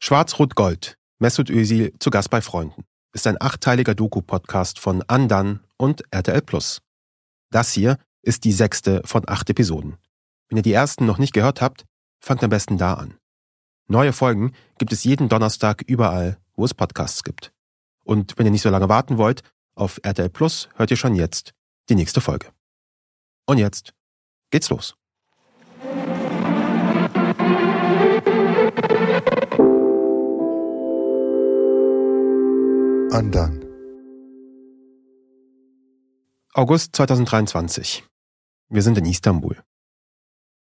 Schwarz-Rot-Gold. Mesut Özil zu Gast bei Freunden. Ist ein achteiliger Doku-Podcast von Andan und RTL Plus. Das hier ist die sechste von acht Episoden. Wenn ihr die ersten noch nicht gehört habt, fangt am besten da an. Neue Folgen gibt es jeden Donnerstag überall, wo es Podcasts gibt. Und wenn ihr nicht so lange warten wollt, auf RTL Plus hört ihr schon jetzt die nächste Folge. Und jetzt geht's los. Undone. August 2023. Wir sind in Istanbul.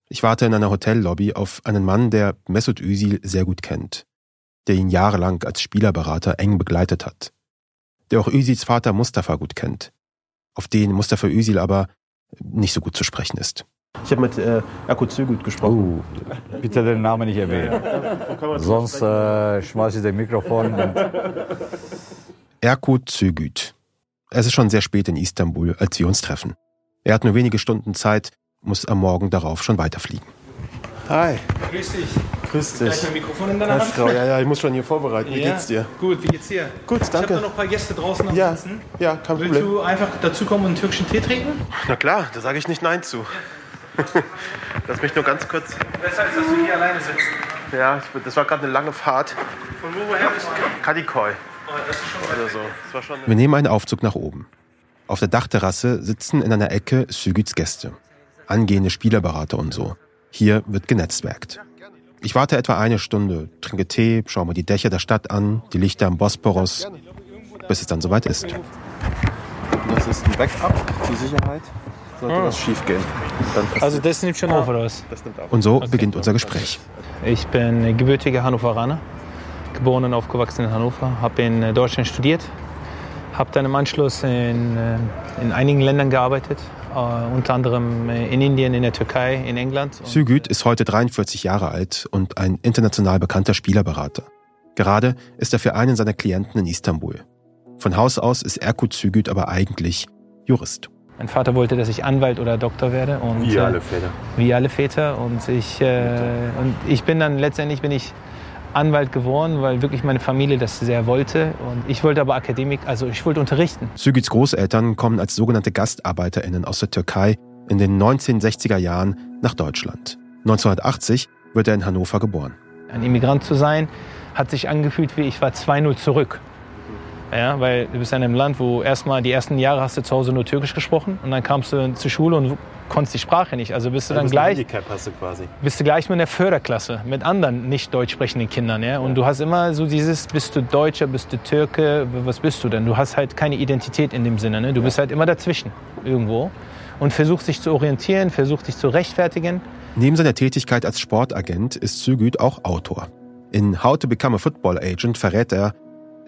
Ich warte in einer Hotellobby auf einen Mann, der Mesut Özil sehr gut kennt, der ihn jahrelang als Spielerberater eng begleitet hat, der auch Özils Vater Mustafa gut kennt, auf den Mustafa Özil aber nicht so gut zu sprechen ist. Ich habe mit äh, Erko Zögut gesprochen. Oh, bitte den Namen nicht erwähnen. Sonst äh, schmeiße ich das Mikrofon. Erkut Zögüt. Es ist schon sehr spät in Istanbul, als wir uns treffen. Er hat nur wenige Stunden Zeit, muss am Morgen darauf schon weiterfliegen. Hi, Grüß dich. grüß Gleich dich. mein Mikrofon in deiner Herr Hand. Ja, ja, ich muss schon hier vorbereiten. Wie Ja. geht's dir? Gut, wie geht's dir? Gut, Ich habe danke. da noch ein paar Gäste draußen am Ja, Sitzen. ja, kein Willst Problem. du einfach dazukommen und einen türkischen Tee trinken? Na klar, da sage ich nicht Nein zu. Lass mich nur ganz kurz. Besser als dass du hier alleine sitzt. Ja, das war gerade eine lange Fahrt. Von wo woher bist du? Kadikoy Das ist schon weit oder weg. so. Das war schon. Wir nehmen einen Aufzug nach oben. Auf der Dachterrasse sitzen in einer Ecke Sügüts Gäste. Angehende Spielerberater und so. Hier wird genetzwerkt. Ich warte etwa eine Stunde, trinke Tee, schaue mir die Dächer der Stadt an, die Lichter am Bosporus, bis es dann soweit ist. Das ist ein Backup zur Sicherheit. Sollte was schief gehen. Also das nimmt schon auf, oder was? das nimmt auf. Und so beginnt unser Gespräch. Ich bin gebürtiger Hannoveraner, geboren und aufgewachsen in Hannover, habe in äh, Deutschland studiert, habe dann im Anschluss in, äh, in einigen Ländern gearbeitet, äh, unter anderem in Indien, in der Türkei, in England. Sügüt ist heute 43 Jahre alt und ein international bekannter Spielerberater. Gerade ist er für einen seiner Klienten in Istanbul. Von Haus aus ist Erkut Sügüt aber eigentlich Jurist. Mein Vater wollte, dass ich Anwalt oder Doktor werde. Und, Wie alle Väter. wie alle Väter. Und ich, äh, und ich bin dann letztendlich bin ich Anwalt geworden, weil wirklich meine Familie das sehr wollte. Und ich wollte aber Akademik, also ich wollte unterrichten. Sügüts Großeltern kommen als sogenannte GastarbeiterInnen aus der Türkei in den 1960er Jahren nach Deutschland. 1980 wird er in Hannover geboren. Ein Immigrant zu sein, hat sich angefühlt wie ich war 2-0 zurück. Ja, weil du bist in einem Land, wo erstmal die ersten Jahre hast du zu Hause nur Türkisch gesprochen und dann kamst du zur Schule und konntest die Sprache nicht. Also bist du dann gleich, Handicap hast du quasi. bist du gleich mit einer Förderklasse mit anderen nicht deutsch sprechenden Kindern. Ja? Und du hast immer so dieses, bist du Deutscher, bist du Türke, was bist du denn? Du hast halt keine Identität in dem Sinne. Ne? Du bist halt immer dazwischen irgendwo und versuchst dich zu orientieren, versuchst dich zu rechtfertigen. Neben seiner Tätigkeit als Sportagent ist Sügüt auch Autor. In How to Become a Football Agent verrät er,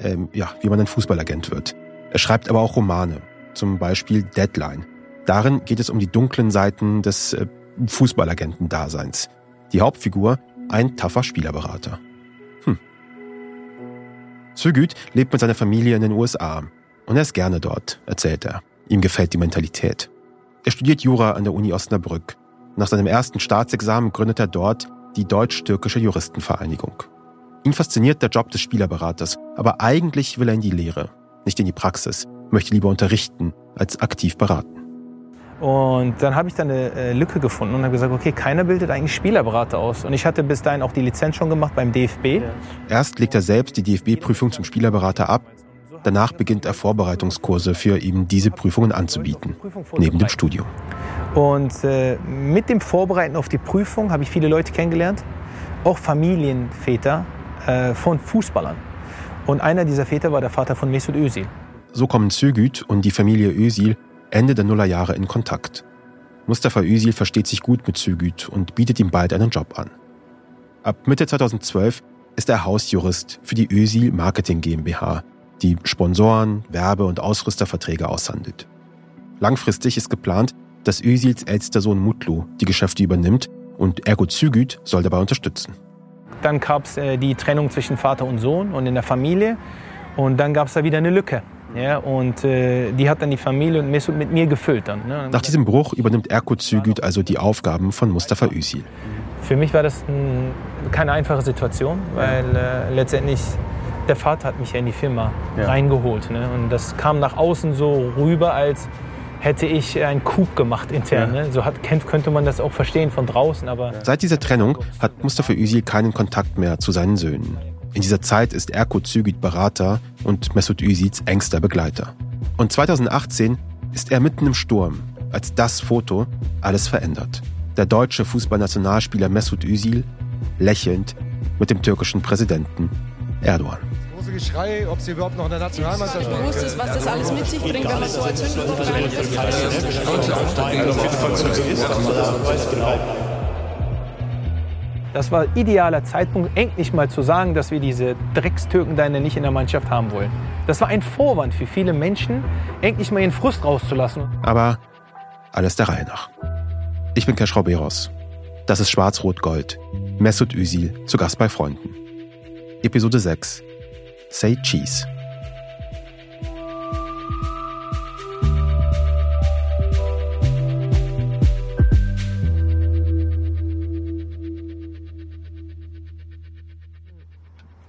ähm, ja, wie man ein Fußballagent wird. Er schreibt aber auch Romane, zum Beispiel Deadline. Darin geht es um die dunklen Seiten des äh, Fußballagenten-Daseins. Die Hauptfigur, ein taffer Spielerberater. Hm. Sügüt lebt mit seiner Familie in den USA. Und er ist gerne dort, erzählt er. Ihm gefällt die Mentalität. Er studiert Jura an der Uni Osnabrück. Nach seinem ersten Staatsexamen gründet er dort die Deutsch-Türkische Juristenvereinigung. Ihn fasziniert der Job des Spielerberaters, aber eigentlich will er in die Lehre, nicht in die Praxis, möchte lieber unterrichten als aktiv beraten. Und dann habe ich dann eine äh, Lücke gefunden und habe gesagt, okay, keiner bildet eigentlich Spielerberater aus. Und ich hatte bis dahin auch die Lizenz schon gemacht beim DFB. Erst legt er selbst die DFB-Prüfung zum Spielerberater ab, danach beginnt er Vorbereitungskurse für ihm diese Prüfungen anzubieten, neben dem Studium. Und äh, mit dem Vorbereiten auf die Prüfung habe ich viele Leute kennengelernt, auch Familienväter äh, von Fußballern. Und einer dieser Väter war der Vater von Mesut Özil. So kommen Zügüt und die Familie Özil Ende der Nullerjahre in Kontakt. Mustafa Özil versteht sich gut mit Zügüt und bietet ihm bald einen Job an. Ab Mitte 2012 ist er Hausjurist für die Özil Marketing GmbH, die Sponsoren, Werbe- und Ausrüsterverträge aushandelt. Langfristig ist geplant, dass Özils ältester Sohn Mutlu die Geschäfte übernimmt und Ergo Zügüt soll dabei unterstützen. Dann gab es äh, die Trennung zwischen Vater und Sohn und in der Familie. Und dann gab es da wieder eine Lücke. Ja, und äh, die hat dann die Familie und Mesut mit mir gefüllt. Dann, ne? Nach diesem Bruch übernimmt Erko Zügüt also die Aufgaben von Mustafa Özil. Für mich war das ein, keine einfache Situation, weil äh, letztendlich der Vater hat mich ja in die Firma Ja. reingeholt. Ne? Und das kam nach außen so rüber, als hätte ich einen Coup gemacht intern. Ja. Ne? So hat, kennt- könnte man das auch verstehen von draußen. Aber Seit dieser Trennung hat Mustafa Özil keinen Kontakt mehr zu seinen Söhnen. In dieser Zeit ist Erko Zügit Berater und Mesut Özils engster Begleiter. Und 2018 ist er mitten im Sturm, als das Foto alles verändert. Der deutsche Fußballnationalspieler Mesut Özil lächelnd mit dem türkischen Präsidenten Erdogan. Geschrei, ob sie überhaupt noch in der Nationalmannschaft spielen bewusst ist, was das alles mit sich bringt, wenn man so als Hündenprogramm das war idealer Zeitpunkt, endlich mal zu sagen, dass wir diese Dreckstürken da nicht in der Mannschaft haben wollen. Das war ein Vorwand für viele Menschen, endlich mal ihren Frust rauszulassen. Aber alles der Reihe nach. Ich bin Keschrau Beros. Das ist Schwarz-Rot-Gold. Mesut Özil zu Gast bei Freunden. Episode 6. Say Cheese.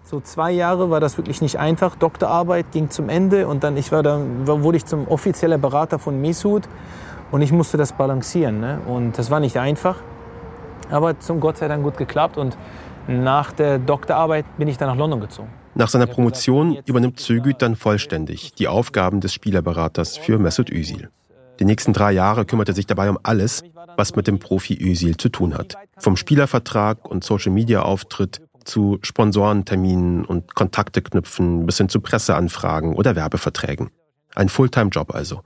So zwei Jahre war das wirklich nicht einfach. Doktorarbeit ging zum Ende und dann ich war dann, wurde ich zum offizieller Berater von Mesut und ich musste das balancieren. Ne? Und das war nicht einfach, aber zum Gott sei Dank gut geklappt und nach der Doktorarbeit bin ich dann nach London gezogen. Nach seiner Promotion übernimmt Zögüt dann vollständig die Aufgaben des Spielerberaters für Mesut Özil. Die nächsten drei Jahre kümmert er sich dabei um alles, was mit dem Profi Özil zu tun hat. Vom Spielervertrag und Social-Media-Auftritt zu Sponsorenterminen und Kontakte knüpfen bis hin zu Presseanfragen oder Werbeverträgen. Ein Fulltime-Job also.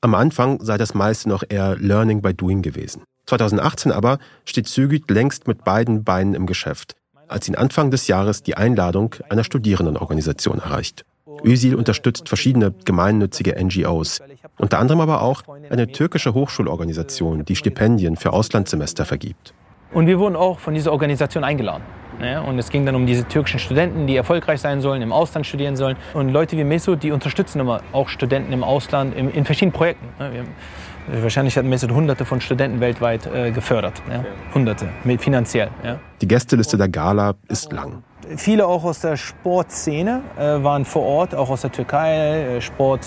Am Anfang sei das meiste noch eher Learning by Doing gewesen. 2018 aber steht Zügit längst mit beiden Beinen im Geschäft, als ihn Anfang des Jahres die Einladung einer Studierendenorganisation erreicht. Özil unterstützt verschiedene gemeinnützige NGOs, unter anderem aber auch eine türkische Hochschulorganisation, die Stipendien für Auslandssemester vergibt. Und wir wurden auch von dieser Organisation eingeladen. Ne? Und es ging dann um diese türkischen Studenten, die erfolgreich sein sollen, im Ausland studieren sollen. Und Leute wie Mesut, die unterstützen immer auch Studenten im Ausland in, in verschiedenen Projekten. Wir haben, wahrscheinlich hat Mesut hunderte von Studenten weltweit äh, gefördert. Ja? Hunderte, mit, finanziell. Ja? Die Gästeliste der Gala ist lang. Viele auch aus der Sportszene äh, waren vor Ort, auch aus der Türkei, äh, Sport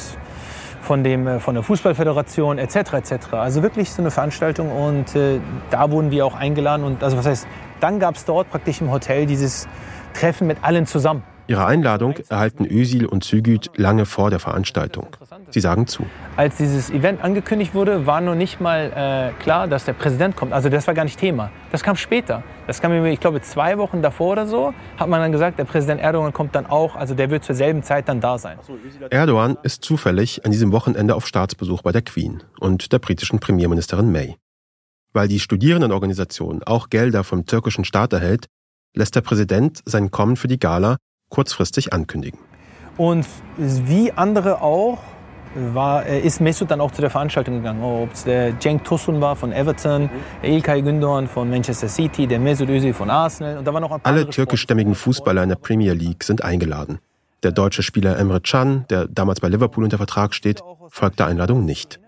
von, dem, äh, von der Fußballföderation etc. etc. Also wirklich so eine Veranstaltung und äh, da wurden wir auch eingeladen. Und also was heißt, dann gab es dort praktisch im Hotel dieses Treffen mit allen zusammen. Ihre Einladung erhalten Özil und Zügüt lange vor der Veranstaltung. Sie sagen zu. Als dieses Event angekündigt wurde, war noch nicht mal äh, klar, dass der Präsident kommt. Also das war gar nicht Thema. Das kam später. Das kam, ich glaube, zwei Wochen davor oder so, hat man dann gesagt, der Präsident Erdogan kommt dann auch. Also der wird zur selben Zeit dann da sein. Erdogan ist zufällig an diesem Wochenende auf Staatsbesuch bei der Queen und der britischen Premierministerin May. Weil die Studierendenorganisation auch Gelder vom türkischen Staat erhält, lässt der Präsident sein Kommen für die Gala kurzfristig ankündigen. Und wie andere auch, war, äh, ist Mesut dann auch zu der Veranstaltung gegangen. Ob es der Cenk Tosun war von Everton, der İlkay Gündoğan von Manchester City, der Mesut Özil von Arsenal. Und da waren noch ein paar Alle türkischstämmigen Fußballer in der Premier League sind eingeladen. Der deutsche Spieler Emre Can, der damals bei Liverpool unter Vertrag steht, folgt der Einladung nicht.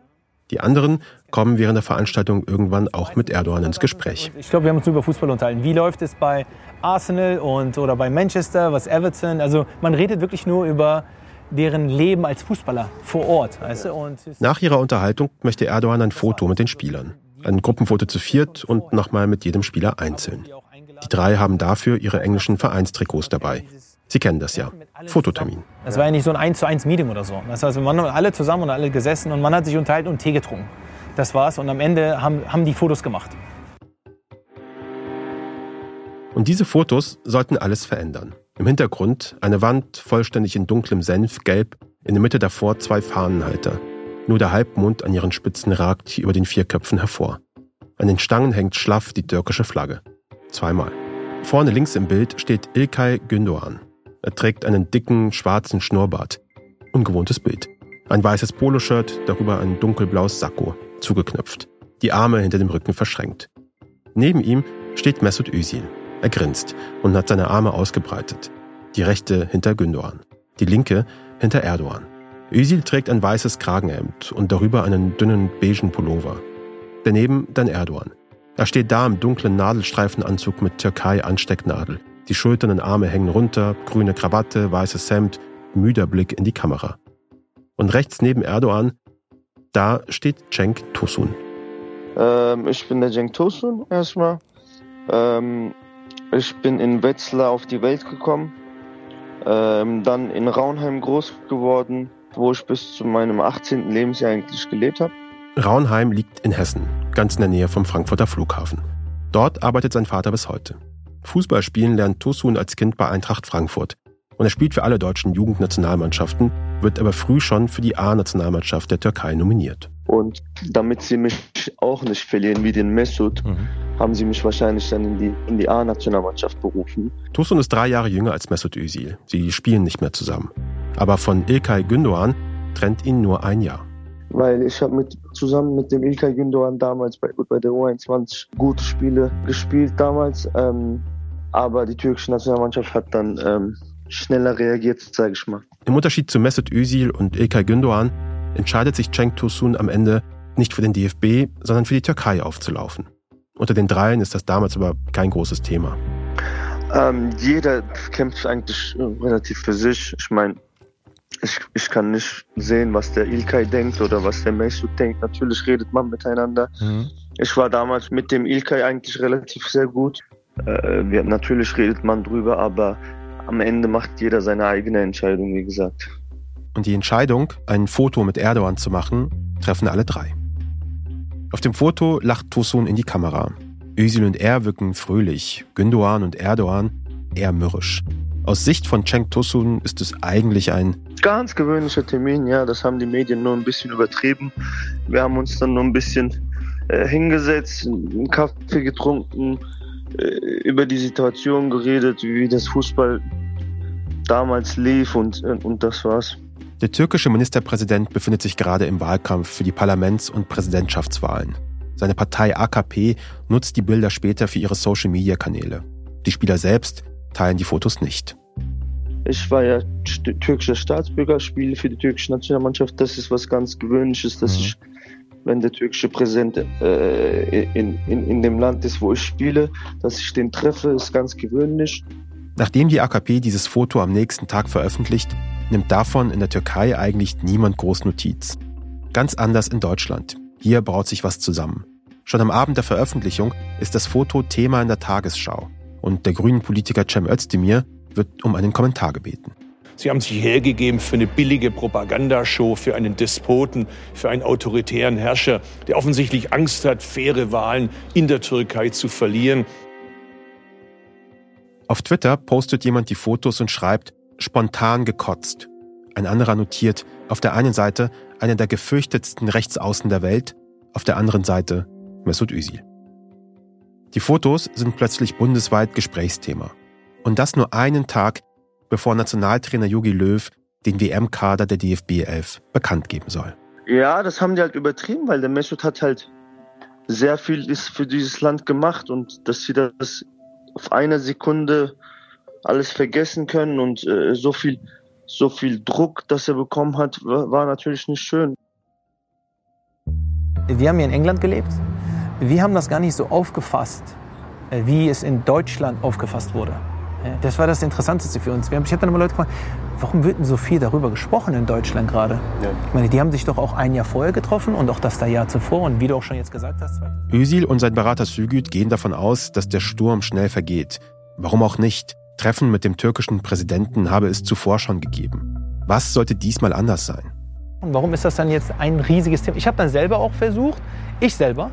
Die anderen kommen während der Veranstaltung irgendwann auch mit Erdogan ins Gespräch. Ich glaube, wir haben uns über Fußball unterhalten. Wie läuft es bei Arsenal und, oder bei Manchester, was Everton? Also man redet wirklich nur über deren Leben als Fußballer vor Ort. Weißt du? Nach ihrer Unterhaltung möchte Erdogan ein Foto mit den Spielern. Ein Gruppenfoto zu viert und nochmal mit jedem Spieler einzeln. Die drei haben dafür ihre englischen Vereinstrikots dabei. Sie kennen das ja. Fototermin. Das war ja nicht so ein 1 zu 1 Meeting oder so. Das heißt, wir waren alle zusammen und alle gesessen und man hat sich unterhalten und Tee getrunken. Das war's und am Ende haben, haben die Fotos gemacht. Und diese Fotos sollten alles verändern. Im Hintergrund eine Wand vollständig in dunklem Senfgelb, in der Mitte davor zwei Fahnenhalter. Nur der Halbmond an ihren Spitzen ragt über den vier Köpfen hervor. An den Stangen hängt schlaff die türkische Flagge. Zweimal. Vorne links im Bild steht İlkay Gündoğan. Er trägt einen dicken, schwarzen Schnurrbart. Ungewohntes Bild. Ein weißes Poloshirt, darüber ein dunkelblaues Sakko, zugeknöpft. Die Arme hinter dem Rücken verschränkt. Neben ihm steht Mesut Özil. Er grinst und hat seine Arme ausgebreitet. Die rechte hinter Gündoğan, die linke hinter Erdogan. Özil trägt ein weißes Kragenhemd und darüber einen dünnen beigen Pullover. Daneben dann Erdogan. Er steht da im dunklen Nadelstreifenanzug mit Türkei-Anstecknadel. Die Schultern und Arme hängen runter, grüne Krawatte, weißes Hemd, müder Blick in die Kamera. Und rechts neben Erdogan, da steht Cenk Tosun. Ähm, ich bin der Cenk Tosun erstmal. Ähm, ich bin in Wetzlar auf die Welt gekommen, ähm, dann in Raunheim groß geworden, wo ich bis zu meinem 18. Lebensjahr eigentlich gelebt habe. Raunheim liegt in Hessen, ganz in der Nähe vom Frankfurter Flughafen. Dort arbeitet sein Vater bis heute. Fußball spielen lernt Tosun als Kind bei Eintracht Frankfurt. Und er spielt für alle deutschen Jugendnationalmannschaften, wird aber früh schon für die A-Nationalmannschaft der Türkei nominiert. Und damit sie mich auch nicht verlieren wie den Mesut, mhm. haben sie mich wahrscheinlich dann in die, in die A-Nationalmannschaft berufen. Tosun ist drei Jahre jünger als Mesut Özil. Sie spielen nicht mehr zusammen. Aber von Ilkay Gündoğan trennt ihn nur ein Jahr. Weil ich habe mit, zusammen mit dem Ilkay Gündoğan damals bei, bei der U21 gute Spiele gespielt damals. Ähm, aber die türkische Nationalmannschaft hat dann ähm, schneller reagiert, sage ich mal. Im Unterschied zu Mesut Özil und Ilkay Gündoğan entscheidet sich Cenk Tosun am Ende nicht für den DFB, sondern für die Türkei aufzulaufen. Unter den dreien ist das damals aber kein großes Thema. Ähm, jeder kämpft eigentlich äh, relativ für sich. Ich meine, ich, ich kann nicht sehen, was der Ilkay denkt oder was der Mesut denkt. Natürlich redet man miteinander. Mhm. Ich war damals mit dem Ilkay eigentlich relativ sehr gut. Äh, wir, natürlich redet man drüber, aber am Ende macht jeder seine eigene Entscheidung, wie gesagt. Und die Entscheidung, ein Foto mit Erdogan zu machen, treffen alle drei. Auf dem Foto lacht Tosun in die Kamera. Özil und er wirken fröhlich, Gündoğan und Erdogan eher mürrisch. Aus Sicht von Cenk Tosun ist es eigentlich ein ganz gewöhnlicher Termin. Ja, das haben die Medien nur ein bisschen übertrieben. Wir haben uns dann nur ein bisschen äh, hingesetzt, einen Kaffee getrunken, über die Situation geredet, wie das Fußball damals lief und, und das war's. Der türkische Ministerpräsident befindet sich gerade im Wahlkampf für die Parlaments- und Präsidentschaftswahlen. Seine Partei AKP nutzt die Bilder später für ihre Social-Media-Kanäle. Die Spieler selbst teilen die Fotos nicht. Ich war ja türkischer Staatsbürger, spiele für die türkische Nationalmannschaft. Das ist was ganz Gewöhnliches, dass mhm. ich wenn der türkische Präsident äh, in, in, in dem Land ist, wo ich spiele, dass ich den treffe, ist ganz gewöhnlich. Nachdem die AKP dieses Foto am nächsten Tag veröffentlicht, nimmt davon in der Türkei eigentlich niemand groß Notiz. Ganz anders in Deutschland. Hier braut sich was zusammen. Schon am Abend der Veröffentlichung ist das Foto Thema in der Tagesschau. Und der grünen Politiker Cem Özdemir wird um einen Kommentar gebeten. Sie haben sich hergegeben für eine billige Propagandashow, für einen Despoten, für einen autoritären Herrscher, der offensichtlich Angst hat, faire Wahlen in der Türkei zu verlieren. Auf Twitter postet jemand die Fotos und schreibt, spontan gekotzt. Ein anderer notiert, auf der einen Seite einer der gefürchtetsten Rechtsaußen der Welt, auf der anderen Seite Mesut Özil. Die Fotos sind plötzlich bundesweit Gesprächsthema. Und das nur einen Tag bevor Nationaltrainer Jogi Löw den WM-Kader der DFB 11 bekannt geben soll. Ja, das haben die halt übertrieben, weil der Mesut hat halt sehr viel für dieses Land gemacht und dass sie das auf einer Sekunde alles vergessen können und äh, so viel so viel Druck, das er bekommen hat, war natürlich nicht schön. Wir haben hier in England gelebt. Wir haben das gar nicht so aufgefasst, äh, wie es in Deutschland aufgefasst wurde. Das war das Interessanteste für uns. ich habe dann immer Leute gefragt, warum wird denn so viel darüber gesprochen in Deutschland gerade? Ja. Ich meine, die haben sich doch auch ein Jahr vorher getroffen und auch das da Jahr zuvor. Und wie du auch schon jetzt gesagt hast. Özil und sein Berater Sügüt gehen davon aus, dass der Sturm schnell vergeht. Warum auch nicht? Treffen mit dem türkischen Präsidenten habe es zuvor schon gegeben. Was sollte diesmal anders sein? Und warum ist das dann jetzt ein riesiges Thema? Ich habe dann selber auch versucht, ich selber,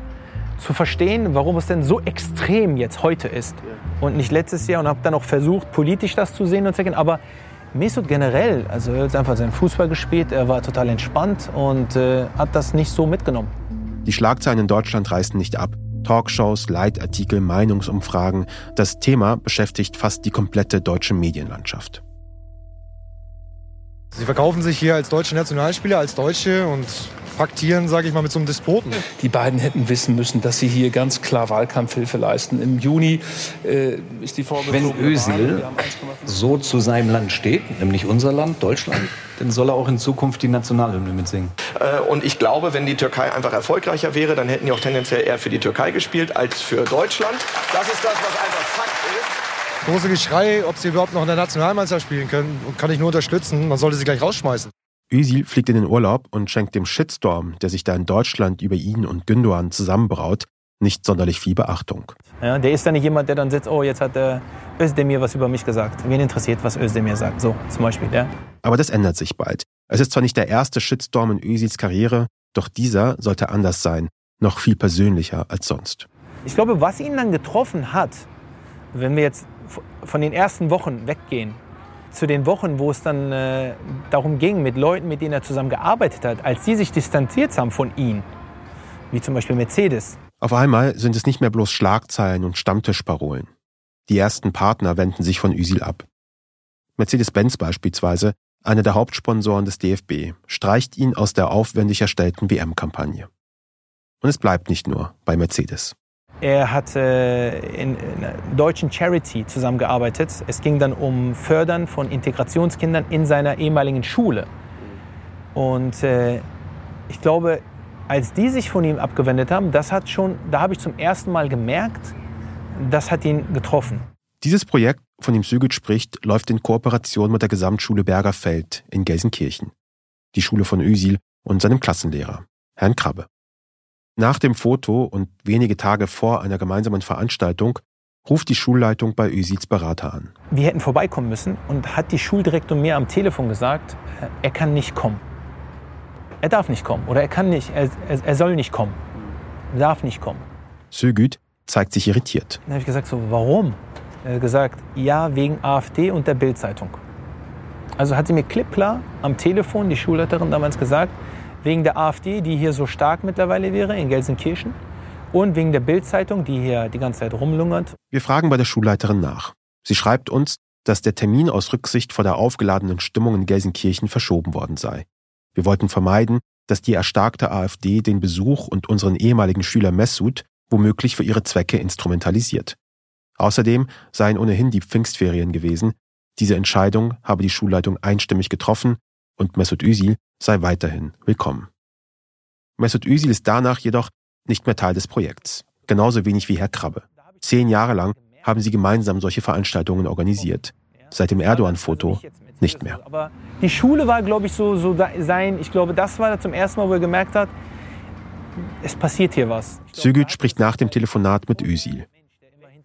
zu verstehen, warum es denn so extrem jetzt heute ist und nicht letztes Jahr und habe dann auch versucht, politisch das zu sehen und zu erkennen. Aber Mesut generell, also er hat einfach seinen Fußball gespielt, er war total entspannt und äh, hat das nicht so mitgenommen. Die Schlagzeilen in Deutschland reißen nicht ab. Talkshows, Leitartikel, Meinungsumfragen. Das Thema beschäftigt fast die komplette deutsche Medienlandschaft. Sie verkaufen sich hier als deutsche Nationalspieler, als Deutsche und paktieren, sage ich mal, mit so einem Despoten. Die beiden hätten wissen müssen, dass sie hier ganz klar Wahlkampfhilfe leisten. Im Juni äh, ist die Wenn Özil so zu seinem Land steht, nämlich unser Land, Deutschland, dann soll er auch in Zukunft die Nationalhymne mitsingen. Äh, und ich glaube, wenn die Türkei einfach erfolgreicher wäre, dann hätten die auch tendenziell eher für die Türkei gespielt als für Deutschland. Das ist das, was einfach. Große Geschrei, ob sie überhaupt noch in der Nationalmannschaft spielen können, kann ich nur unterstützen. Man sollte sie gleich rausschmeißen. Özil fliegt in den Urlaub und schenkt dem Shitstorm, der sich da in Deutschland über ihn und Gündoğan zusammenbraut, nicht sonderlich viel Beachtung. Ja, der ist dann nicht jemand, der dann sitzt, oh, jetzt hat der Özdemir was über mich gesagt. Wen interessiert, was Özdemir sagt? So, zum Beispiel, ja. Aber das ändert sich bald. Es ist zwar nicht der erste Shitstorm in Özils Karriere, doch dieser sollte anders sein, noch viel persönlicher als sonst. Ich glaube, was ihn dann getroffen hat, wenn wir jetzt von den ersten Wochen weggehen, zu den Wochen, wo es dann äh, darum ging, mit Leuten, mit denen er zusammen gearbeitet hat, als sie sich distanziert haben von ihm, wie zum Beispiel Mercedes. Auf einmal sind es nicht mehr bloß Schlagzeilen und Stammtischparolen. Die ersten Partner wenden sich von Üsil ab. Mercedes-Benz beispielsweise, einer der Hauptsponsoren des DFB, streicht ihn aus der aufwendig erstellten WM-Kampagne. Und es bleibt nicht nur bei Mercedes. Er hat äh, in, einer deutschen Charity zusammengearbeitet. Es ging dann um Fördern von Integrationskindern in seiner ehemaligen Schule. Und äh, ich glaube, als die sich von ihm abgewendet haben, das hat schon, da habe ich zum ersten Mal gemerkt, das hat ihn getroffen. Dieses Projekt, von dem Sügit spricht, läuft in Kooperation mit der Gesamtschule Bergerfeld in Gelsenkirchen. Die Schule von Ösil und seinem Klassenlehrer, Herrn Krabbe. Nach dem Foto und wenige Tage vor einer gemeinsamen Veranstaltung ruft die Schulleitung bei Ösils Berater an. Wir hätten vorbeikommen müssen und hat die Schuldirektor mir am Telefon gesagt, äh, er kann nicht kommen. Er darf nicht kommen oder er kann nicht, er, er soll nicht kommen. Er darf nicht kommen. Sögüt zeigt sich irritiert. Dann habe ich gesagt, so, warum? Er hat gesagt, ja, wegen AfD und der Bildzeitung. Also hat sie mir klipp klar am Telefon, die Schulleiterin damals gesagt, wegen der AfD, die hier so stark mittlerweile wäre in Gelsenkirchen und wegen der Bildzeitung, die hier die ganze Zeit rumlungert. Wir fragen bei der Schulleiterin nach. Sie schreibt uns, dass der Termin aus Rücksicht vor der aufgeladenen Stimmung in Gelsenkirchen verschoben worden sei. Wir wollten vermeiden, dass die erstarkte AfD den Besuch und unseren ehemaligen Schüler Messut womöglich für ihre Zwecke instrumentalisiert. Außerdem seien ohnehin die Pfingstferien gewesen. Diese Entscheidung habe die Schulleitung einstimmig getroffen und Mesut Özil sei weiterhin willkommen. Mesut Özil ist danach jedoch nicht mehr Teil des Projekts, genauso wenig wie Herr Krabbe. Zehn Jahre lang haben sie gemeinsam solche Veranstaltungen organisiert. Seit dem Erdogan-Foto nicht mehr. Aber die Schule war, glaube ich, so, so sein. Ich glaube, das war zum ersten Mal, wo er gemerkt hat, es passiert hier was. Sügüt spricht nach dem Telefonat mit Özil.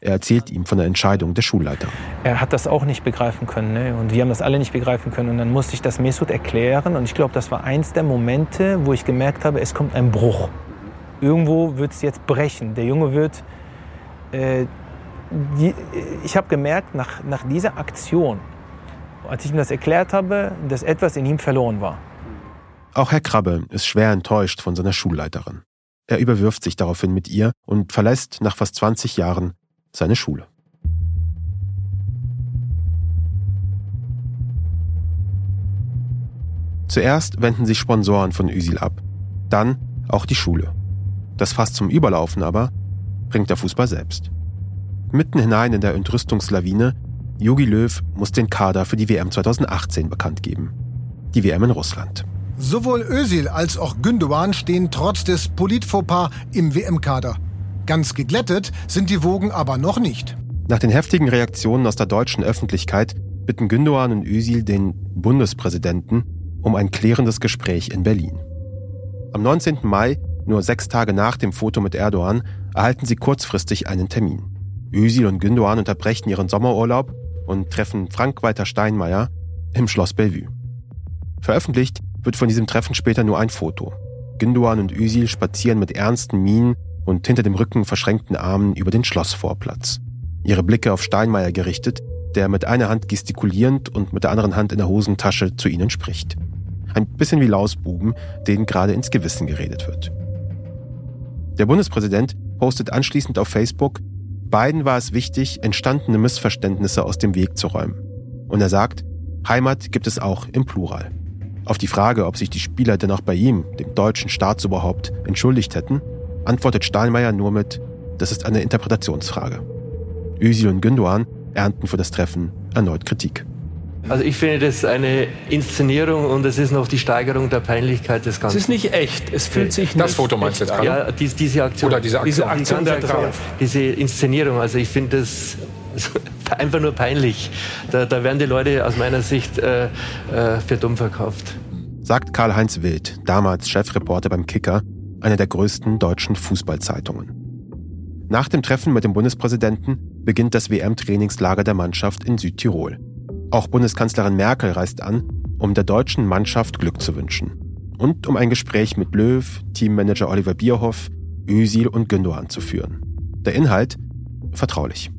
Er erzählt ihm von der Entscheidung der Schulleiter. Er hat das auch nicht begreifen können. Ne? Und wir haben das alle nicht begreifen können. Und dann musste ich das Mesut erklären. Und ich glaube, das war eins der Momente, wo ich gemerkt habe, es kommt ein Bruch. Irgendwo wird es jetzt brechen. Der Junge wird. Äh, die, ich habe gemerkt, nach, nach dieser Aktion, als ich ihm das erklärt habe, dass etwas in ihm verloren war. Auch Herr Krabbe ist schwer enttäuscht von seiner Schulleiterin. Er überwirft sich daraufhin mit ihr und verlässt nach fast 20 Jahren seine Schule. Zuerst wenden sich Sponsoren von Üsil ab, dann auch die Schule. Das Fass zum Überlaufen aber bringt der Fußball selbst. Mitten hinein in der Entrüstungslawine, Jogi Löw muss den Kader für die WM 2018 bekannt geben. Die WM in Russland. Sowohl Özil als auch Gündogan stehen trotz des Politfauxpas im WM-Kader. Ganz geglättet sind die Wogen aber noch nicht. Nach den heftigen Reaktionen aus der deutschen Öffentlichkeit bitten Gündoğan und Özil den Bundespräsidenten um ein klärendes Gespräch in Berlin. Am 19. Mai, nur sechs Tage nach dem Foto mit Erdogan, erhalten sie kurzfristig einen Termin. Özil und Gündoğan unterbrechen ihren Sommerurlaub und treffen Frank-Walter Steinmeier im Schloss Bellevue. Veröffentlicht wird von diesem Treffen später nur ein Foto. Gündoğan und Özil spazieren mit ernsten Mienen und hinter dem Rücken verschränkten Armen über den Schlossvorplatz. Ihre Blicke auf Steinmeier gerichtet, der mit einer Hand gestikulierend und mit der anderen Hand in der Hosentasche zu ihnen spricht. Ein bisschen wie Lausbuben, denen gerade ins Gewissen geredet wird. Der Bundespräsident postet anschließend auf Facebook, beiden war es wichtig, entstandene Missverständnisse aus dem Weg zu räumen. Und er sagt, Heimat gibt es auch im Plural. Auf die Frage, ob sich die Spieler denn auch bei ihm, dem deutschen Staatsoberhaupt, entschuldigt hätten, antwortet Stahlmeier nur mit, das ist eine Interpretationsfrage. Özil und Gündoğan ernten für das Treffen erneut Kritik. Also ich finde das eine Inszenierung und es ist noch die Steigerung der Peinlichkeit des Ganzen. Es ist nicht echt. Es fühlt sich Das Foto meinst du jetzt gerade? Ja, die, diese Aktion. Oder diese Aktion. Diese Aktion da drauf. Diese Inszenierung. Also ich finde das einfach nur peinlich. Da, da werden die Leute aus meiner Sicht äh, äh, für dumm verkauft. Sagt Karl-Heinz Wild, damals Chefreporter beim Kicker, einer der größten deutschen Fußballzeitungen. Nach dem Treffen mit dem Bundespräsidenten beginnt das WM-Trainingslager der Mannschaft in Südtirol. Auch Bundeskanzlerin Merkel reist an, um der deutschen Mannschaft Glück zu wünschen. Und um ein Gespräch mit Löw, Teammanager Oliver Bierhoff, Özil und Gündoğan zu führen. Der Inhalt? Vertraulich.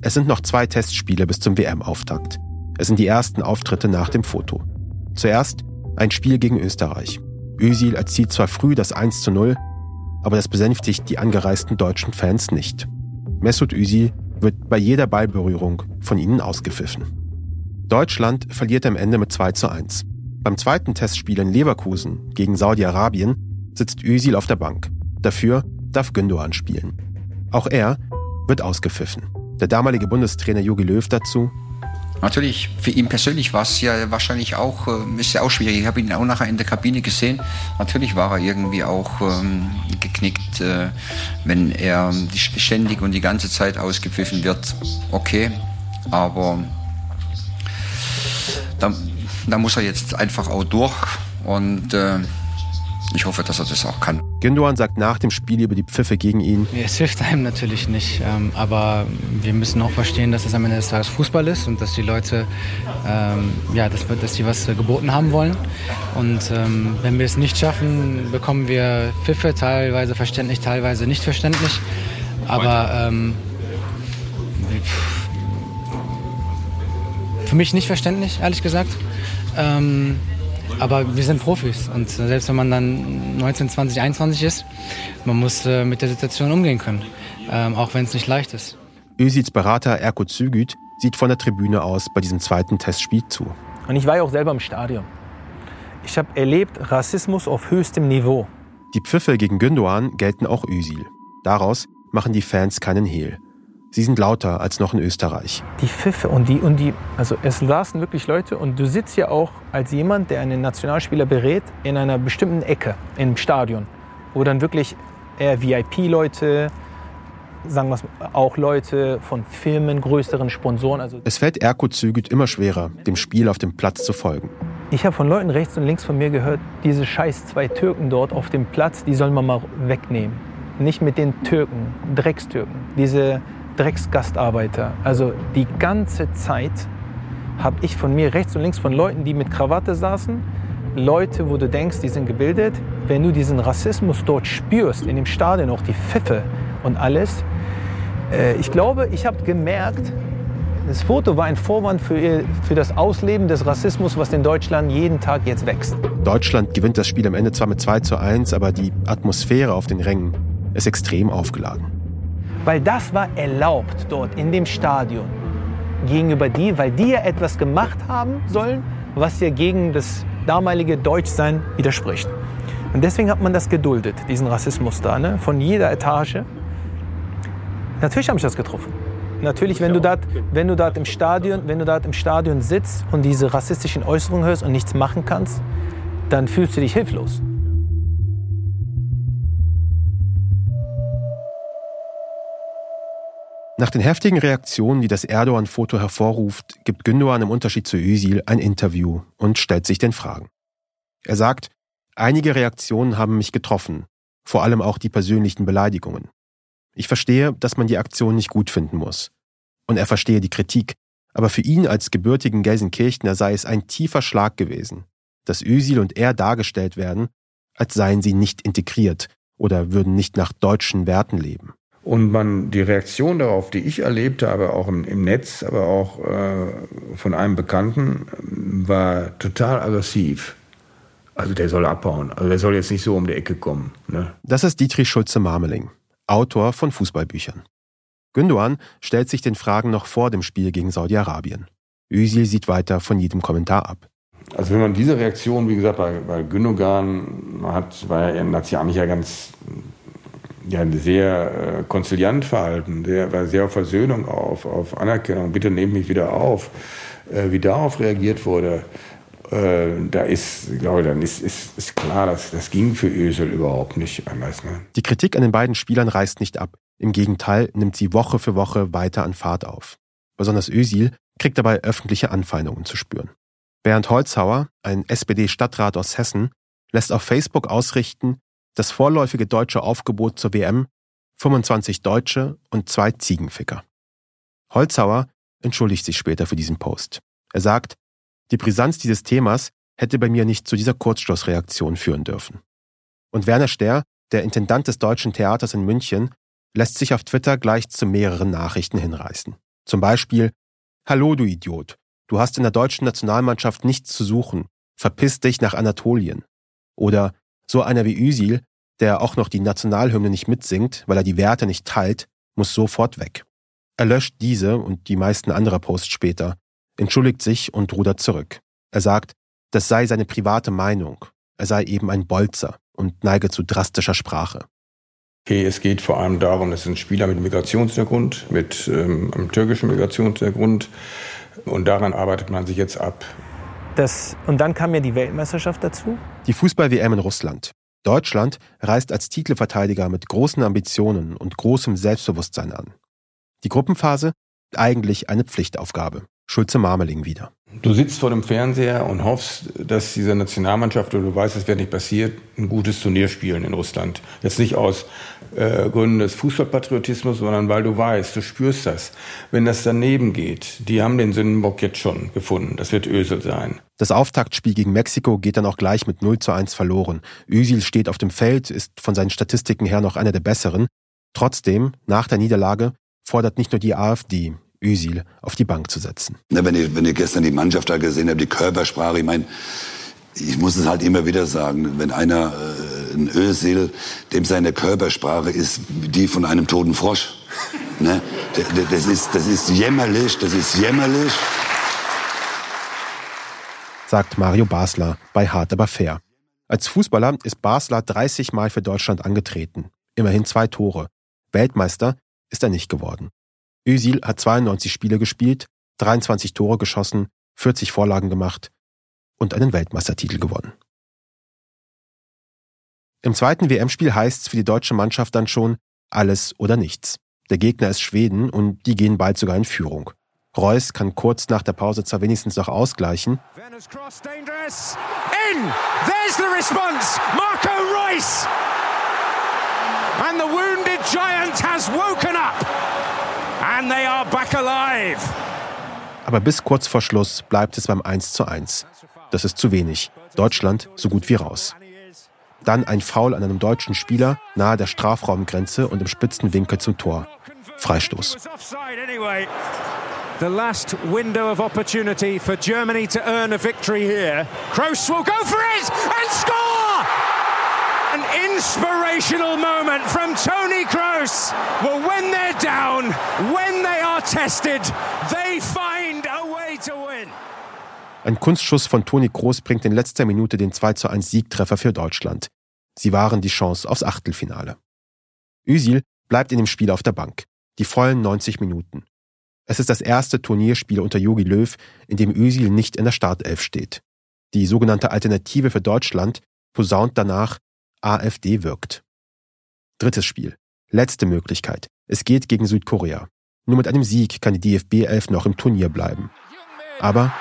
Es sind noch zwei Testspiele bis zum WM-Auftakt. Es sind die ersten Auftritte nach dem Foto. Zuerst ein Spiel gegen Österreich. Özil erzielt zwar früh das 1 zu 0, aber das besänftigt die angereisten deutschen Fans nicht. Mesut Özil wird bei jeder Ballberührung von ihnen ausgepfiffen. Deutschland verliert am Ende mit 2 zu 1. Beim zweiten Testspiel in Leverkusen gegen Saudi-Arabien sitzt Özil auf der Bank. Dafür darf Gündoğan spielen. Auch er wird ausgepfiffen. Der damalige Bundestrainer Jogi Löw dazu, Natürlich, für ihn persönlich war es ja wahrscheinlich auch, äh, ist ja auch schwierig. Ich habe ihn auch nachher in der Kabine gesehen. Natürlich war er irgendwie auch ähm, geknickt, äh, wenn er ständig und die ganze Zeit ausgepfiffen wird. Okay, aber da, da muss er jetzt einfach auch durch und äh, ich hoffe, dass er das auch kann. Gündoğan sagt nach dem Spiel über die Pfiffe gegen ihn, Es hilft einem natürlich nicht, ähm, aber wir müssen auch verstehen, dass es am Ende des Tages Fußball ist und dass die Leute, ähm, ja, dass, dass die was geboten haben wollen. Und ähm, wenn wir es nicht schaffen, bekommen wir Pfiffe, teilweise verständlich, teilweise nicht verständlich. Aber ähm, für mich nicht verständlich, ehrlich gesagt. Ähm, aber wir sind Profis und selbst wenn man dann 19, 20, 21 ist, man muss äh, mit der Situation umgehen können, ähm, auch wenn es nicht leicht ist. Özils Berater Erko Zügüt sieht von der Tribüne aus bei diesem zweiten Testspiel zu. Und ich war ja auch selber im Stadion. Ich habe erlebt Rassismus auf höchstem Niveau. Die Pfiffe gegen Gündoğan gelten auch Özil. Daraus machen die Fans keinen Hehl. Sie sind lauter als noch in Österreich. Die Pfiffe und die, und die, also es saßen wirklich Leute und du sitzt ja auch als jemand, der einen Nationalspieler berät, in einer bestimmten Ecke im Stadion, wo dann wirklich eher VIP-Leute, sagen wir es auch Leute von Firmen, größeren Sponsoren, also Es fällt Erko Zügüt immer schwerer, dem Spiel auf dem Platz zu folgen. Ich habe von Leuten rechts und links von mir gehört, diese scheiß zwei Türken dort auf dem Platz, die soll man mal wegnehmen. Nicht mit den Türken, Dreckstürken, diese Drecksgastarbeiter. Also die ganze Zeit habe ich von mir rechts und links von Leuten, die mit Krawatte saßen, Leute, wo du denkst, die sind gebildet, wenn du diesen Rassismus dort spürst, in dem Stadion auch die Pfiffe und alles. Äh, ich glaube, ich habe gemerkt, das Foto war ein Vorwand für, ihr, für das Ausleben des Rassismus, was in Deutschland jeden Tag jetzt wächst. Deutschland gewinnt das Spiel am Ende zwar mit 2 zu 1, aber die Atmosphäre auf den Rängen ist extrem aufgeladen. Weil das war erlaubt dort in dem Stadion gegenüber die, weil die ja etwas gemacht haben sollen, was ja gegen das damalige Deutschsein widerspricht. Und deswegen hat man das geduldet, diesen Rassismus da, ne? von jeder Etage. Natürlich habe ich das getroffen. Natürlich, wenn du dort, wenn du dort im Stadion, wenn du dort im Stadion sitzt und diese rassistischen Äußerungen hörst und nichts machen kannst, dann fühlst du dich hilflos. Nach den heftigen Reaktionen, die das Erdogan-Foto hervorruft, gibt Gündoğan im Unterschied zu Özil ein Interview und stellt sich den Fragen. Er sagt, einige Reaktionen haben mich getroffen, vor allem auch die persönlichen Beleidigungen. Ich verstehe, dass man die Aktion nicht gut finden muss. Und er verstehe die Kritik, aber für ihn als gebürtigen Gelsenkirchner sei es ein tiefer Schlag gewesen, dass Özil und er dargestellt werden, als seien sie nicht integriert oder würden nicht nach deutschen Werten leben. Und man die Reaktion darauf, die ich erlebt habe, auch im, im Netz, aber auch äh, von einem Bekannten, war total aggressiv. Also der soll abhauen. Also der soll jetzt nicht so um die Ecke kommen. Ne? Das ist Dietrich Schulze-Marmeling, Autor von Fußballbüchern. Gündoğan stellt sich den Fragen noch vor dem Spiel gegen Saudi-Arabien. Özil sieht weiter von jedem Kommentar ab. Also wenn man diese Reaktion, wie gesagt, bei, bei Gündogan hat, war er, eigentlich ja ganz ja, sehr äh, konziliant verhalten, war sehr auf Versöhnung auf, auf Anerkennung, bitte nehmt mich wieder auf. Äh, wie darauf reagiert wurde, äh, da ist, ich glaube, dann ist, ist, ist klar, dass das ging für Ösel überhaupt nicht anders. Ne? Die Kritik an den beiden Spielern reißt nicht ab. Im Gegenteil nimmt sie Woche für Woche weiter an Fahrt auf. Besonders Ösil kriegt dabei öffentliche Anfeindungen zu spüren. Bernd Holzhauer, ein SPD-Stadtrat aus Hessen, lässt auf Facebook ausrichten, das vorläufige deutsche Aufgebot zur WM 25 Deutsche und zwei Ziegenficker. Holzhauer entschuldigt sich später für diesen Post. Er sagt, die Brisanz dieses Themas hätte bei mir nicht zu dieser Kurzschlussreaktion führen dürfen. Und Werner Ster, der Intendant des Deutschen Theaters in München, lässt sich auf Twitter gleich zu mehreren Nachrichten hinreißen. Zum Beispiel, Hallo du Idiot, du hast in der deutschen Nationalmannschaft nichts zu suchen, verpiss dich nach Anatolien. Oder so einer wie Üsil, der auch noch die Nationalhymne nicht mitsingt, weil er die Werte nicht teilt, muss sofort weg. Er löscht diese und die meisten anderer Posts später, entschuldigt sich und rudert zurück. Er sagt, das sei seine private Meinung. Er sei eben ein Bolzer und neige zu drastischer Sprache. Okay, es geht vor allem darum, das sind Spieler mit Migrationshintergrund, mit ähm, einem türkischen Migrationshintergrund. Und daran arbeitet man sich jetzt ab. Das, und dann kam ja die Weltmeisterschaft dazu? Die Fußball-WM in Russland. Deutschland reist als Titelverteidiger mit großen Ambitionen und großem Selbstbewusstsein an. Die Gruppenphase eigentlich eine Pflichtaufgabe. Schulze Marmeling wieder. Du sitzt vor dem Fernseher und hoffst, dass diese Nationalmannschaft, oder du weißt, es wird nicht passiert, ein gutes Turnier spielen in Russland. Jetzt nicht aus äh, Gründen des Fußballpatriotismus, sondern weil du weißt, du spürst das. Wenn das daneben geht, die haben den Sündenbock jetzt schon gefunden. Das wird Ösel sein. Das Auftaktspiel gegen Mexiko geht dann auch gleich mit 0 zu 1 verloren. Ösil steht auf dem Feld, ist von seinen Statistiken her noch einer der besseren. Trotzdem, nach der Niederlage, fordert nicht nur die AfD, Özil auf die Bank zu setzen. Ja, wenn, ich, wenn gestern die Mannschaft da gesehen habe, die Körpersprache, ich meine, ich muss es halt immer wieder sagen, wenn einer, äh, ein Özil, dem seine Körpersprache ist die von einem toten Frosch. Ne? Das, ist, das ist jämmerlich, das ist jämmerlich. Sagt Mario Basler bei Hart aber fair. Als Fußballer ist Basler 30 Mal für Deutschland angetreten. Immerhin zwei Tore. Weltmeister ist er nicht geworden. Özil hat 92 Spiele gespielt, 23 Tore geschossen, 40 Vorlagen gemacht und einen Weltmeistertitel gewonnen. Im zweiten WM-Spiel heißt es für die deutsche Mannschaft dann schon alles oder nichts. Der Gegner ist Schweden und die gehen bald sogar in Führung. Reus kann kurz nach der Pause zwar wenigstens noch ausgleichen. In! There's the response! Marco Reus! And the wounded giant has woken up! And they are back alive! Aber bis kurz vor Schluss bleibt es beim 1 zu 1. Das ist zu wenig. Deutschland so gut wie raus. Dann ein Foul an einem deutschen Spieler nahe der Strafraumgrenze und im spitzen Winkel zum Tor. Freistoß. The last window of opportunity for Germany to earn a victory here. Kroos will go for it and score! Inspirational moment from Tony Kroos. Well, when they're down, when they are tested, they find a way to win. Ein Kunstschuss von Toni Kroos bringt in letzter Minute den 2 zu 1 Siegtreffer für Deutschland. Sie waren die Chance aufs Achtelfinale. Üsil bleibt in dem Spiel auf der Bank. Die vollen 90 Minuten. Es ist das erste Turnierspiel unter Jogi Löw, in dem Özil nicht in der Startelf steht. Die sogenannte Alternative für Deutschland posaunt danach, AfD wirkt. Drittes Spiel. Letzte Möglichkeit. Es geht gegen Südkorea. Nur mit einem Sieg kann die DFB 11 noch im Turnier bleiben. Aber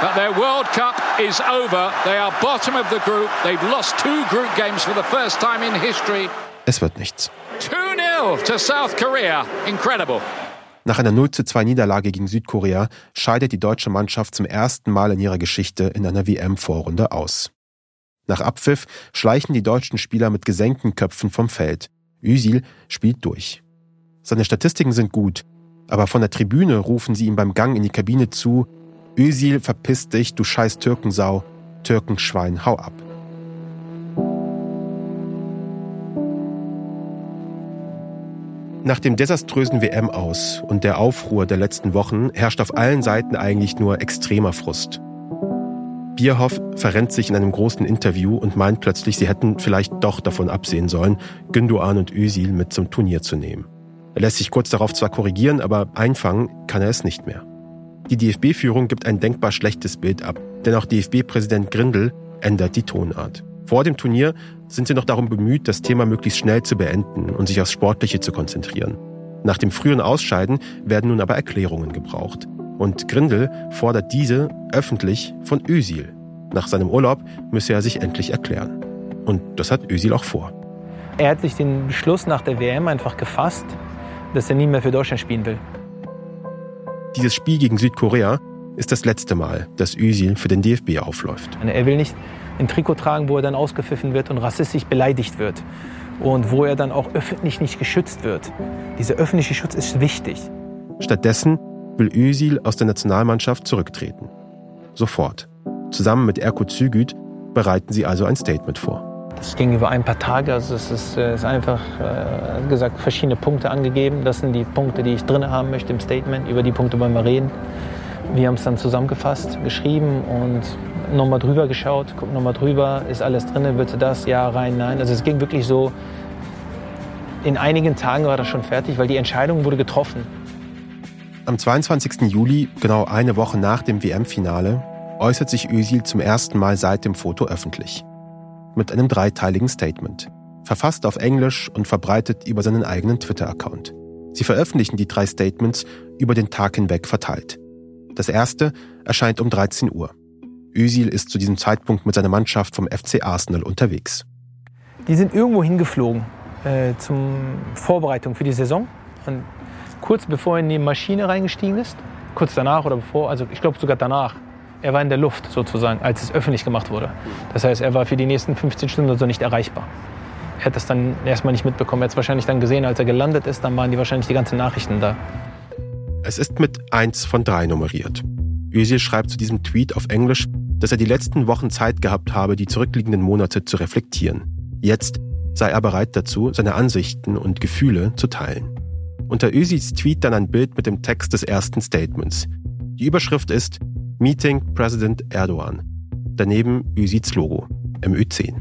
But their World Cup is over. They are bottom of the group. They've lost two group games for the first time in history. Es wird nichts. 2-0 to South Korea. Incredible. Nach einer 0 zu 2 Niederlage gegen Südkorea scheidet die deutsche Mannschaft zum ersten Mal in ihrer Geschichte in einer WM-Vorrunde aus. Nach Abpfiff schleichen die deutschen Spieler mit gesenkten Köpfen vom Feld. Üsil spielt durch. Seine Statistiken sind gut, aber von der Tribüne rufen sie ihm beim Gang in die Kabine zu, Ösil, verpiss dich, du scheiß Türkensau, Türkenschwein, hau ab. Nach dem desaströsen WM aus und der Aufruhr der letzten Wochen herrscht auf allen Seiten eigentlich nur extremer Frust. Bierhoff verrennt sich in einem großen Interview und meint plötzlich, sie hätten vielleicht doch davon absehen sollen, Gündoğan und Özil mit zum Turnier zu nehmen. Er lässt sich kurz darauf zwar korrigieren, aber einfangen kann er es nicht mehr. Die DFB-Führung gibt ein denkbar schlechtes Bild ab, denn auch DFB-Präsident Grindel ändert die Tonart. Vor dem Turnier sind sie noch darum bemüht, das Thema möglichst schnell zu beenden und sich aufs Sportliche zu konzentrieren. Nach dem frühen Ausscheiden werden nun aber Erklärungen gebraucht. Und Grindel fordert diese öffentlich von Özil. Nach seinem Urlaub müsse er sich endlich erklären. Und das hat Özil auch vor. Er hat sich den Beschluss nach der WM einfach gefasst, dass er nie mehr für Deutschland spielen will. Dieses Spiel gegen Südkorea ist das letzte Mal, dass Özil für den DFB aufläuft. Er will nicht ein Trikot tragen, wo er dann ausgepfiffen wird und rassistisch beleidigt wird. Und wo er dann auch öffentlich nicht geschützt wird. Dieser öffentliche Schutz ist wichtig. Stattdessen will Özil aus der Nationalmannschaft zurücktreten. Sofort. Zusammen mit Erko Zügüt bereiten sie also ein Statement vor. Das ging über ein paar Tage. Also es ist, äh, ist einfach äh, gesagt verschiedene Punkte angegeben. Das sind die Punkte, die ich drin haben möchte im Statement. Über die Punkte wollen wir reden. Wir haben es dann zusammengefasst, geschrieben und nochmal drüber geschaut, gucken nochmal drüber, ist alles drin, wird das, ja, rein, nein. Also es ging wirklich so, in einigen Tagen war das schon fertig, weil die Entscheidung wurde getroffen. Am 22. Juli, genau eine Woche nach dem WM-Finale, äußert sich Özil zum ersten Mal seit dem Foto öffentlich. Mit einem dreiteiligen Statement. Verfasst auf Englisch und verbreitet über seinen eigenen Twitter-Account. Sie veröffentlichen die drei Statements über den Tag hinweg verteilt. Das erste erscheint um 13 Uhr. Özil ist zu diesem Zeitpunkt mit seiner Mannschaft vom FC Arsenal unterwegs. Die sind irgendwo hingeflogen äh, zum Vorbereitung für die Saison. Und kurz bevor er in die Maschine reingestiegen ist, kurz danach oder bevor, also ich glaube sogar danach, er war in der Luft sozusagen, als es öffentlich gemacht wurde. Das heißt, er war für die nächsten 15 Stunden oder so nicht erreichbar. Er hat das dann erstmal nicht mitbekommen. Er hat es wahrscheinlich dann gesehen, als er gelandet ist, dann waren die wahrscheinlich die ganzen Nachrichten da. Es ist mit 1 von 3 nummeriert. Özil schreibt zu diesem Tweet auf Englisch, dass er die letzten Wochen Zeit gehabt habe, die zurückliegenden Monate zu reflektieren. Jetzt sei er bereit dazu, seine Ansichten und Gefühle zu teilen. Unter Özils Tweet dann ein Bild mit dem Text des ersten Statements. Die Überschrift ist Meeting President Erdogan. Daneben Özils Logo, MÖ10.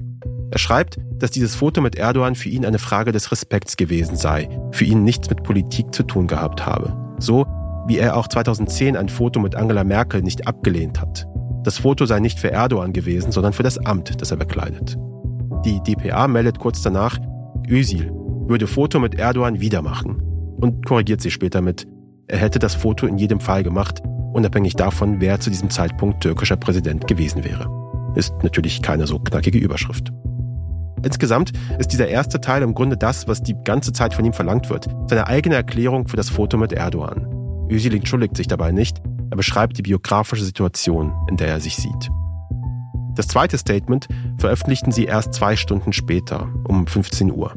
Er schreibt, dass dieses Foto mit Erdogan für ihn eine Frage des Respekts gewesen sei, für ihn nichts mit Politik zu tun gehabt habe. So wie er auch 2010 ein Foto mit Angela Merkel nicht abgelehnt hat. Das Foto sei nicht für Erdogan gewesen, sondern für das Amt, das er bekleidet. Die DPA meldet kurz danach, Özil würde Foto mit Erdogan wieder machen und korrigiert sie später mit, er hätte das Foto in jedem Fall gemacht, unabhängig davon, wer zu diesem Zeitpunkt türkischer Präsident gewesen wäre. Ist natürlich keine so knackige Überschrift. Insgesamt ist dieser erste Teil im Grunde das, was die ganze Zeit von ihm verlangt wird. Seine eigene Erklärung für das Foto mit Erdogan. Özil entschuldigt sich dabei nicht, er beschreibt die biografische Situation, in der er sich sieht. Das zweite Statement veröffentlichten sie erst zwei Stunden später, um 15 Uhr.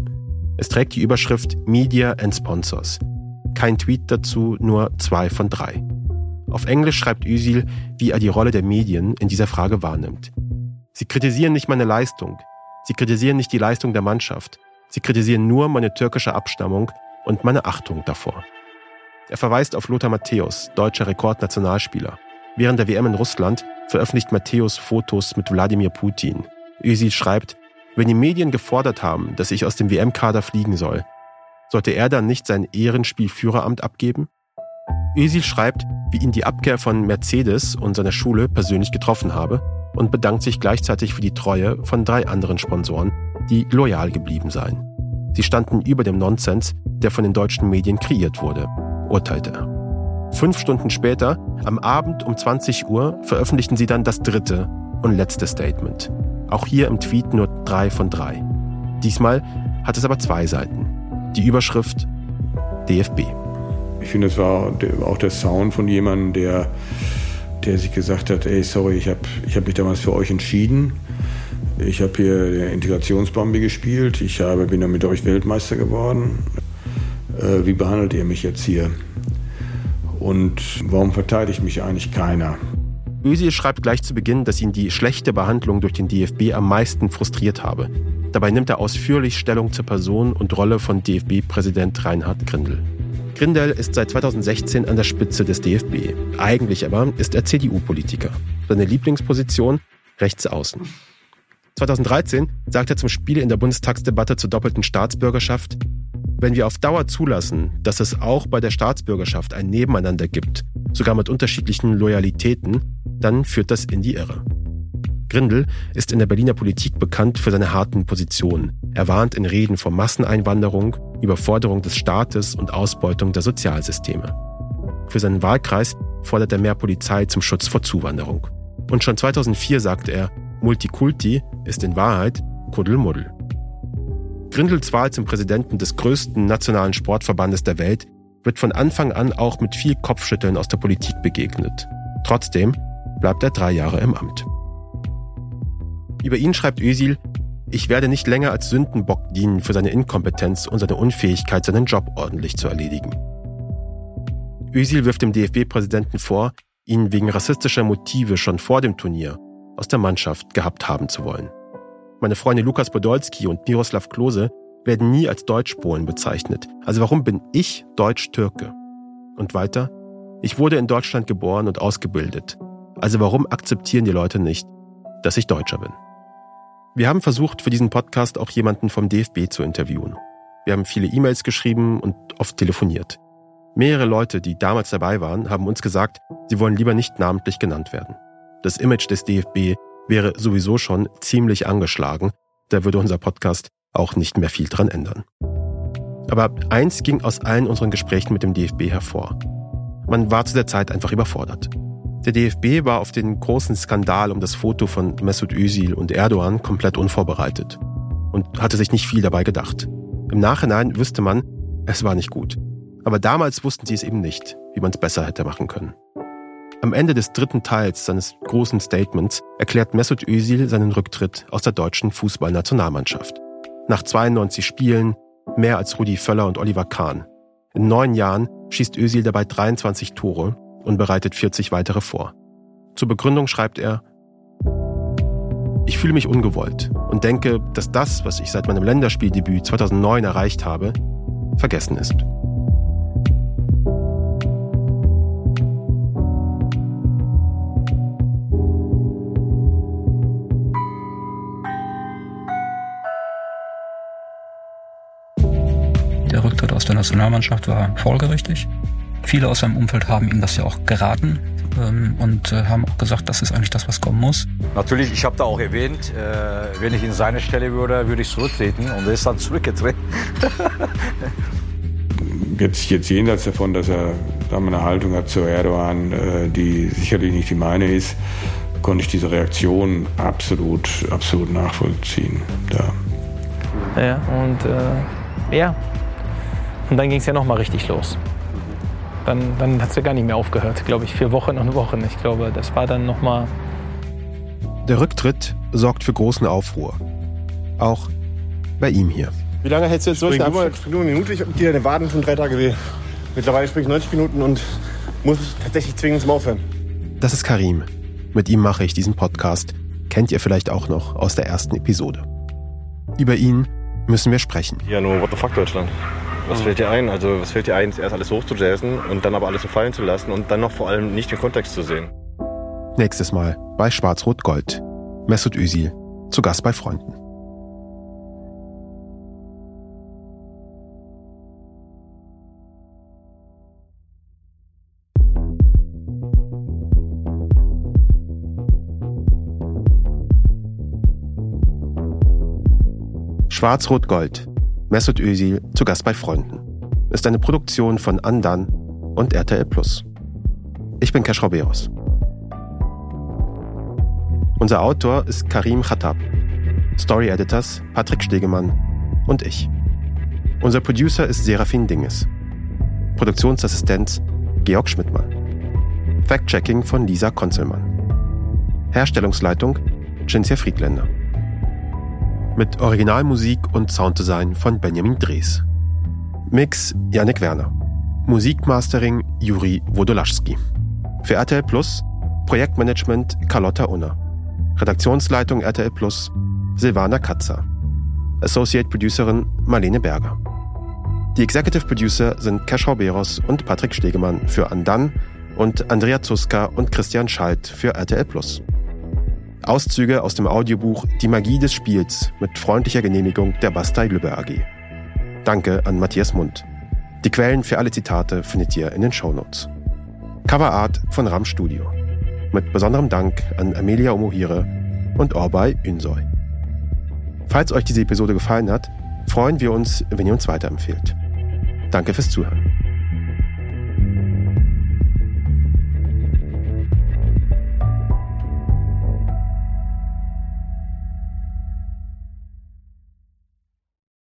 Es trägt die Überschrift Media and Sponsors. Kein Tweet dazu, nur zwei von drei. Auf Englisch schreibt Özil, wie er die Rolle der Medien in dieser Frage wahrnimmt. Sie kritisieren nicht meine Leistung. Sie kritisieren nicht die Leistung der Mannschaft. Sie kritisieren nur meine türkische Abstammung und meine Achtung davor. Er verweist auf Lothar Matthäus, deutscher Rekordnationalspieler. Während der WM in Russland veröffentlicht Matthäus Fotos mit Wladimir Putin. Özil schreibt, wenn die Medien gefordert haben, dass ich aus dem WM-Kader fliegen soll, sollte er dann nicht sein Ehrenspielführeramt abgeben? Özil schreibt, wie ihn die Abkehr von Mercedes und seiner Schule persönlich getroffen habe und bedankt sich gleichzeitig für die Treue von drei anderen Sponsoren, die loyal geblieben seien. Sie standen über dem Nonsens, der von den deutschen Medien kreiert wurde urteilte er. Fünf Stunden später, am Abend um 20 Uhr, veröffentlichten sie dann das dritte und letzte Statement. Auch hier im Tweet nur drei von drei. Diesmal hat es aber zwei Seiten. Die Überschrift DFB. Ich finde, es war auch der Sound von jemandem, der, der sich gesagt hat, ey, sorry, ich habe ich hab mich damals für euch entschieden. Ich habe hier der Integrationsbombe gespielt. Ich habe, bin dann mit euch Weltmeister geworden äh, wie behandelt ihr mich jetzt hier? Und warum verteidigt mich eigentlich keiner? Özil schreibt gleich zu Beginn, dass ihn die schlechte Behandlung durch den DFB am meisten frustriert habe. Dabei nimmt er ausführlich Stellung zur Person und Rolle von DFB-Präsident Reinhard Grindel. Grindel ist seit 2016 an der Spitze des DFB. Eigentlich aber ist er CDU-Politiker. Seine Lieblingsposition rechts außen. 2013 sagt er zum Spiel in der Bundestagsdebatte zur doppelten Staatsbürgerschaft, wenn wir auf Dauer zulassen, dass es auch bei der Staatsbürgerschaft ein Nebeneinander gibt, sogar mit unterschiedlichen Loyalitäten, dann führt das in die Irre. Grindel ist in der Berliner Politik bekannt für seine harten Positionen. Er warnt in Reden vor Masseneinwanderung, Überforderung des Staates und Ausbeutung der Sozialsysteme. Für seinen Wahlkreis fordert er mehr Polizei zum Schutz vor Zuwanderung. Und schon 2004 sagte er, Multikulti ist in Wahrheit Kuddelmuddel. Grindels Wahl zum Präsidenten des größten nationalen Sportverbandes der Welt wird von Anfang an auch mit viel Kopfschütteln aus der Politik begegnet. Trotzdem bleibt er drei Jahre im Amt. Über ihn schreibt Özil, ich werde nicht länger als Sündenbock dienen für seine Inkompetenz und seine Unfähigkeit, seinen Job ordentlich zu erledigen. Özil wirft dem DFB-Präsidenten vor, ihn wegen rassistischer Motive schon vor dem Turnier aus der Mannschaft gehabt haben zu wollen. Meine Freunde Lukas Podolski und Miroslav Klose werden nie als Deutschpolen bezeichnet. Also warum bin ich Deutsch-Türke? Und weiter, ich wurde in Deutschland geboren und ausgebildet. Also warum akzeptieren die Leute nicht, dass ich Deutscher bin? Wir haben versucht, für diesen Podcast auch jemanden vom DFB zu interviewen. Wir haben viele E-Mails geschrieben und oft telefoniert. Mehrere Leute, die damals dabei waren, haben uns gesagt, sie wollen lieber nicht namentlich genannt werden. Das Image des DFB wäre sowieso schon ziemlich angeschlagen, da würde unser Podcast auch nicht mehr viel dran ändern. Aber eins ging aus allen unseren Gesprächen mit dem DFB hervor. Man war zu der Zeit einfach überfordert. Der DFB war auf den großen Skandal um das Foto von Mesut Özil und Erdogan komplett unvorbereitet und hatte sich nicht viel dabei gedacht. Im Nachhinein wüsste man, es war nicht gut. Aber damals wussten sie es eben nicht, wie man es besser hätte machen können. Am Ende des dritten Teils seines großen Statements erklärt Mesut Özil seinen Rücktritt aus der deutschen Fußballnationalmannschaft. Nach 92 Spielen, mehr als Rudi Völler und Oliver Kahn. In neun Jahren schießt Özil dabei 23 Tore und bereitet 40 weitere vor. Zur Begründung schreibt er, ich fühle mich ungewollt und denke, dass das, was ich seit meinem Länderspieldebüt 2009 erreicht habe, vergessen ist. Der Rücktritt aus der Nationalmannschaft war folgerichtig. Viele aus seinem Umfeld haben ihm das ja auch geraten ähm, und äh, haben auch gesagt, das ist eigentlich das, was kommen muss. Natürlich, ich habe da auch erwähnt, äh, wenn ich in seine Stelle würde, würde ich zurücktreten und er ist dann zurückgetreten. jetzt, jetzt jenseits davon, dass er da eine Haltung hat zu Erdogan, äh, die sicherlich nicht die meine ist, konnte ich diese Reaktion absolut, absolut nachvollziehen. Ja, ja und äh, ja, und dann ging es ja noch mal richtig los dann, dann hat es ja gar nicht mehr aufgehört, glaube ich, vier Wochen und Wochen. Ich glaube, das war dann nochmal. Der Rücktritt sorgt für großen Aufruhr. Auch bei ihm hier. Wie lange hältst du jetzt durch? Ich springe nur eine Minute, ich habe dir eine Waden schon drei Tage weh. Mittlerweile springe ich 90 Minuten und muss tatsächlich zwingend zum Aufhören. Das ist Karim. Mit ihm mache ich diesen Podcast. Kennt ihr vielleicht auch noch aus der ersten Episode. Über ihn müssen wir sprechen. Ja, nur What the fuck Deutschland. Was Mhm. fällt dir ein? Also, was fällt dir ein, erst alles hochzujazzen und dann aber alles so fallen zu lassen und dann noch vor allem nicht den Kontext zu sehen? Nächstes Mal bei Schwarz-Rot-Gold. Mesut Özil, zu Gast bei Freunden. Schwarz-Rot-Gold. Mesut Özil zu Gast bei Freunden. Ist eine Produktion von Andan und RTL Plus. Ich bin Kesh Roberos. Unser Autor ist Karim Khattab. Story Editors Patrick Stegemann und ich. Unser Producer ist Serafin Dinges. Produktionsassistenz Georg Schmidtmann. Fact-Checking von Lisa Konzelmann. Herstellungsleitung Cinzia Friedländer. Mit Originalmusik und Sounddesign von Benjamin Drees. Mix Janik Werner. Musikmastering Juri Wodolaschski. Für RTL Plus Projektmanagement Carlotta Unner. Redaktionsleitung RTL Plus Silvana Katzer. Associate Producerin Marlene Berger. Die Executive Producer sind Keschrau Beros und Patrick Stegemann für Andan und Andrea Zuska und Christian Schalt für RTL Plus. Auszüge aus dem Audiobuch Die Magie des Spiels mit freundlicher Genehmigung der Bastei Lübbe AG. Danke an Matthias Mund. Die Quellen für alle Zitate findet ihr in den Shownotes. Coverart von Ram Studio. Mit besonderem Dank an Amelia Omohire und Orbay Ünsoy. Falls euch diese Episode gefallen hat, freuen wir uns, wenn ihr uns weiterempfehlt. Danke fürs Zuhören.